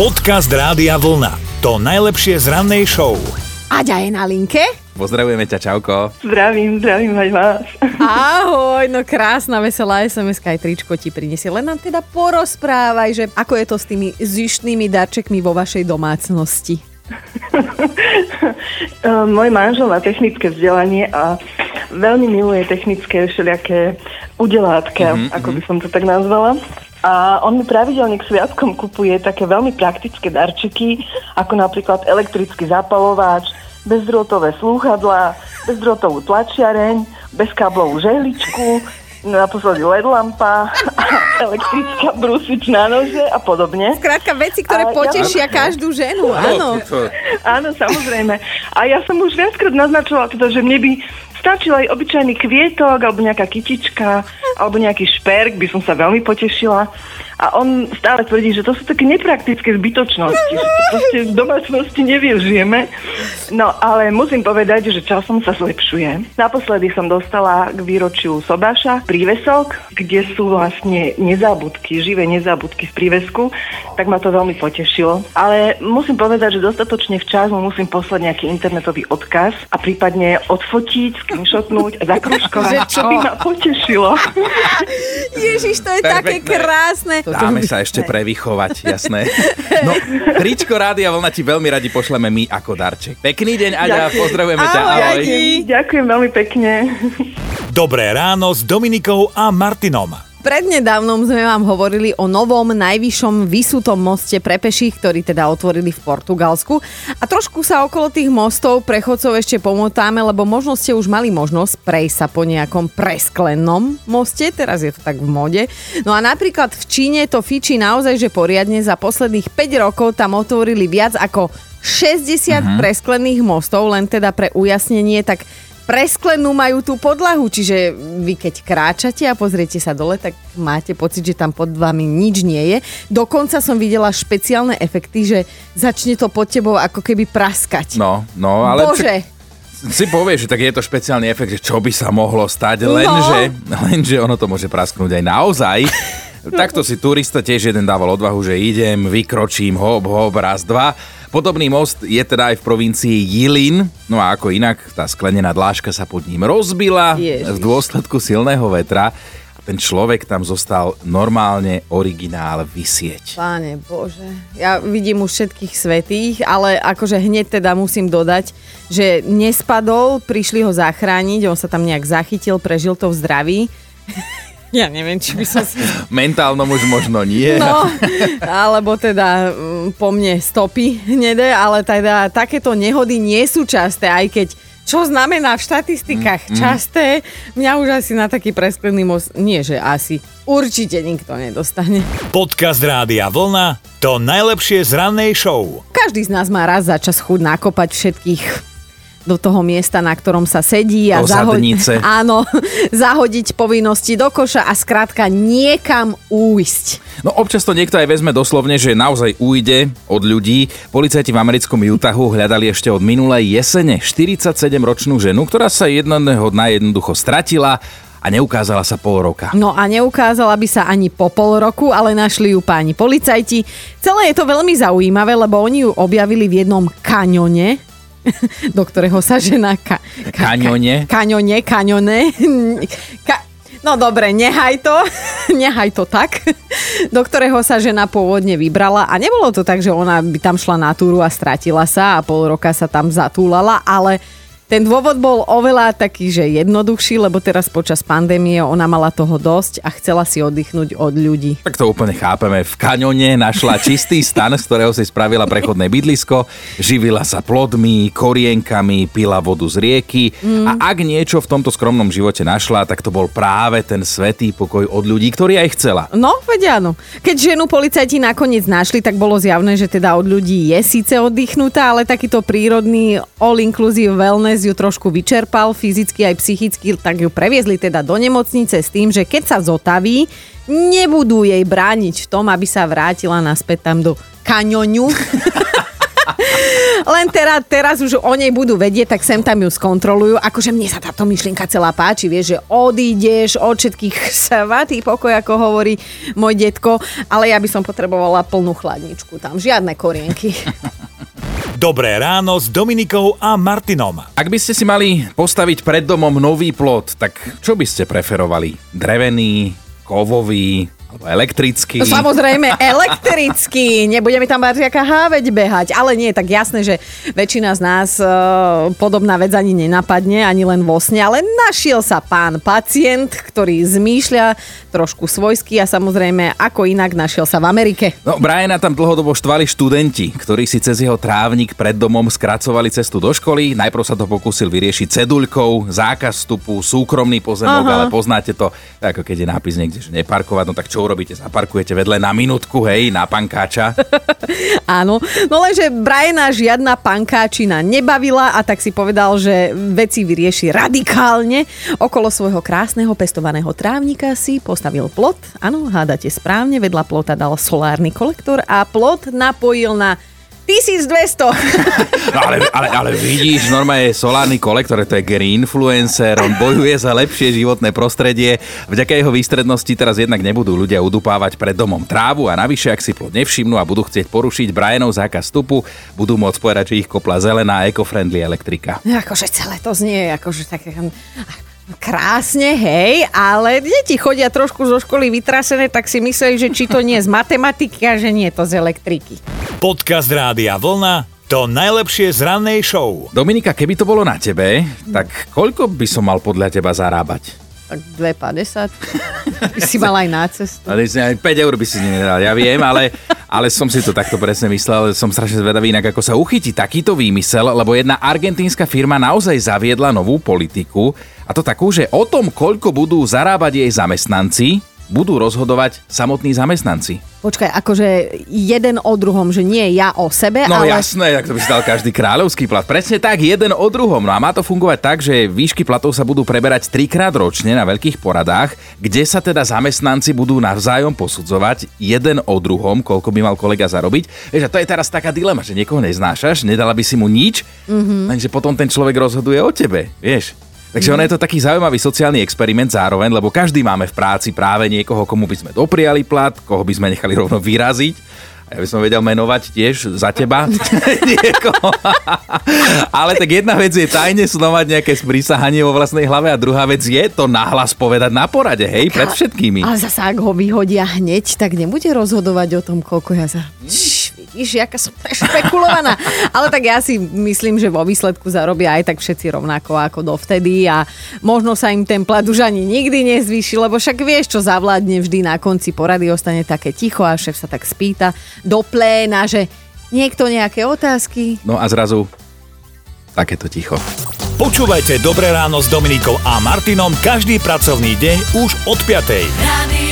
Podcast Rádia Vlna. To najlepšie z rannej show. Aďa je na linke. Pozdravujeme ťa, čauko. Zdravím, zdravím aj vás. Ahoj, no krásna, veselá sms aj tričko ti prinesie. Len nám teda porozprávaj, že ako je to s tými zištnými darčekmi vo vašej domácnosti. Môj manžel má technické vzdelanie a veľmi miluje technické všelijaké udelátka, mm-hmm. ako by som to tak nazvala. A on mi pravidelne k sviatkom kupuje také veľmi praktické darčeky, ako napríklad elektrický zapalovač, bezdrôtové slúchadlá, bezdrôtovú tlačiareň, bezkáblovú žehličku, naposledy LED lampa, elektrická brúsič na nože a podobne. Skrátka veci, ktoré a potešia ja... každú ženu, áno. áno, samozrejme. A ja som už viackrát naznačovala teda, že mne by stačil aj obyčajný kvietok, alebo nejaká kytička, alebo nejaký šperk, by som sa veľmi potešila. A on stále tvrdí, že to sú také nepraktické zbytočnosti, že to proste v domácnosti nevyužijeme. No ale musím povedať, že časom sa zlepšuje. Naposledy som dostala k výročiu Sobáša prívesok, kde sú vlastne nezábudky, živé nezábudky z prívesku, tak ma to veľmi potešilo. Ale musím povedať, že dostatočne včas mu musím poslať nejaký internetový odkaz a prípadne odfotiť, screenshotnúť a zakruškovať, čo by ma potešilo. Ježiš, to je Perfektné. také krásne. Dáme sa ešte prevychovať, jasné. No, tričko Rádia Vlna ti veľmi radi pošleme my ako darček. Pekný deň, Aďa, pozdravujeme ťa. Ahoj. Ďakujem veľmi pekne. Dobré ráno s Dominikou a Martinom. Prednedávnom sme vám hovorili o novom najvyššom vysutom moste pre peších, ktorý teda otvorili v Portugalsku. A trošku sa okolo tých mostov prechodcov ešte pomotáme, lebo možno ste už mali možnosť prejsť sa po nejakom presklennom moste, teraz je to tak v mode. No a napríklad v Číne to fičí naozaj, že poriadne za posledných 5 rokov tam otvorili viac ako 60 uh-huh. presklených mostov, len teda pre ujasnenie, tak presklenú majú tú podlahu, čiže vy keď kráčate a pozriete sa dole, tak máte pocit, že tam pod vami nič nie je. Dokonca som videla špeciálne efekty, že začne to pod tebou ako keby praskať. No, no, ale... Bože, si povieš, že tak je to špeciálny efekt, že čo by sa mohlo stať, lenže, no. lenže ono to môže prasknúť aj naozaj. Takto si turista tiež jeden dával odvahu, že idem, vykročím, hop, hop, raz, dva Podobný most je teda aj v provincii Jilin, no a ako inak, tá sklenená dlážka sa pod ním rozbila Ježiš. v dôsledku silného vetra ten človek tam zostal normálne originál vysieť. Páne Bože, ja vidím už všetkých svetých, ale akože hneď teda musím dodať, že nespadol, prišli ho zachrániť, on sa tam nejak zachytil, prežil to v zdraví. Ja neviem, či by som si... Mentálnom už možno nie. No, alebo teda mm, po mne stopy hnedé, ale teda takéto nehody nie sú časté, aj keď čo znamená v štatistikách mm, mm. časté, mňa už asi na taký presklený most, nie že asi, určite nikto nedostane. Podcast Rádia Vlna, to najlepšie z rannej show. Každý z nás má raz za čas chuť nakopať všetkých do toho miesta, na ktorom sa sedí a zahodiť, áno, zahodiť povinnosti do koša a skrátka niekam újsť. No občas to niekto aj vezme doslovne, že naozaj ujde od ľudí. Policajti v americkom Utahu hľadali ešte od minulej jesene 47-ročnú ženu, ktorá sa jedného dna jednoducho stratila a neukázala sa pol roka. No a neukázala by sa ani po pol roku, ale našli ju páni policajti. Celé je to veľmi zaujímavé, lebo oni ju objavili v jednom kaňone do ktorého sa žena... Ka, ka, kaňone. Ka, kaňone, kaňone. Ka, no dobre, nehaj to, nehaj to tak, do ktorého sa žena pôvodne vybrala a nebolo to tak, že ona by tam šla na túru a stratila sa a pol roka sa tam zatúlala, ale ten dôvod bol oveľa taký, že jednoduchší, lebo teraz počas pandémie ona mala toho dosť a chcela si oddychnúť od ľudí. Tak to úplne chápeme. V kaňone našla čistý stan, z ktorého si spravila prechodné bydlisko, živila sa plodmi, korienkami, pila vodu z rieky mm. a ak niečo v tomto skromnom živote našla, tak to bol práve ten svetý pokoj od ľudí, ktorý aj chcela. No, veď áno. Keď ženu policajti nakoniec našli, tak bolo zjavné, že teda od ľudí je síce oddychnutá, ale takýto prírodný all-inclusive wellness ju trošku vyčerpal fyzicky aj psychicky, tak ju previezli teda do nemocnice s tým, že keď sa zotaví, nebudú jej brániť v tom, aby sa vrátila naspäť tam do kaňoňu. Len teraz, teraz už o nej budú vedieť, tak sem tam ju skontrolujú. Akože mne sa táto myšlienka celá páči, vieš, že odídeš od všetkých svatý pokoj, ako hovorí môj detko, ale ja by som potrebovala plnú chladničku tam, žiadne korienky. Dobré ráno s Dominikou a Martinom. Ak by ste si mali postaviť pred domom nový plot, tak čo by ste preferovali? Drevený, kovový, alebo elektrický. Samozrejme, elektrický. Nebude mi tam Barziaka háveť behať. Ale nie, tak jasné, že väčšina z nás e, podobná vec ani nenapadne, ani len vo sne. Ale našiel sa pán pacient, ktorý zmýšľa trošku svojský a samozrejme, ako inak našiel sa v Amerike. No, Briana tam dlhodobo štvali študenti, ktorí si cez jeho trávnik pred domom skracovali cestu do školy. Najprv sa to pokúsil vyriešiť ceduľkou, zákaz vstupu, súkromný pozemok, Aha. ale poznáte to, ako keď je nápis niekde, že neparkovať, no tak čo čo urobíte? Zaparkujete vedle na minútku, hej, na pankáča? Áno, no lenže Briana žiadna pankáčina nebavila a tak si povedal, že veci vyrieši radikálne. Okolo svojho krásneho pestovaného trávnika si postavil plot. Áno, hádate správne, vedľa plota dal solárny kolektor a plot napojil na 1200. No ale, ale, ale vidíš, normálne je solárny kolektor, to je green influencer, on bojuje za lepšie životné prostredie. Vďaka jeho výstrednosti teraz jednak nebudú ľudia udupávať pred domom trávu a navyše, ak si plod nevšimnú a budú chcieť porušiť Brianov zákaz vstupu, budú môcť povedať, že ich kopla zelená eco-friendly elektrika. Akože celé to znie, akože také Krásne, hej, ale deti chodia trošku zo školy vytrasené, tak si mysleli, že či to nie z matematiky a že nie je to z elektriky. Podcast Rádia Vlna to najlepšie z rannej show. Dominika, keby to bolo na tebe, tak koľko by som mal podľa teba zarábať? Tak 2,50. By si mal aj na cestu. Ale 5 eur by si nedal, ja viem, ale, ale som si to takto presne myslel, som strašne zvedavý inak, ako sa uchytí takýto výmysel, lebo jedna argentínska firma naozaj zaviedla novú politiku a to takú, že o tom, koľko budú zarábať jej zamestnanci, budú rozhodovať samotní zamestnanci. Počkaj, akože jeden o druhom, že nie ja o sebe, no, ale... No jasné, tak to by si dal každý kráľovský plat. Presne tak, jeden o druhom. No a má to fungovať tak, že výšky platov sa budú preberať trikrát ročne na veľkých poradách, kde sa teda zamestnanci budú navzájom posudzovať jeden o druhom, koľko by mal kolega zarobiť. Vieš, a to je teraz taká dilema, že niekoho neznášaš, nedala by si mu nič, mm-hmm. lenže potom ten človek rozhoduje o tebe, vieš. Takže ono je to taký zaujímavý sociálny experiment zároveň, lebo každý máme v práci práve niekoho, komu by sme dopriali plat, koho by sme nechali rovno vyraziť. Ja by som vedel menovať tiež za teba niekoho. Ale tak jedna vec je tajne snovať nejaké sprísahanie vo vlastnej hlave a druhá vec je to nahlas povedať na porade, hej, pred všetkými. Ale zase ak ho vyhodia hneď, tak nebude rozhodovať o tom, koľko ja za... Hmm vidíš, aká som špekulovaná. Ale tak ja si myslím, že vo výsledku zarobia aj tak všetci rovnako ako dovtedy a možno sa im ten plat už ani nikdy nezvýši, lebo však vieš, čo zavládne vždy na konci porady, ostane také ticho a šéf sa tak spýta do pléna, že niekto nejaké otázky. No a zrazu takéto ticho. Počúvajte Dobré ráno s Dominikou a Martinom každý pracovný deň už od 5. Radio.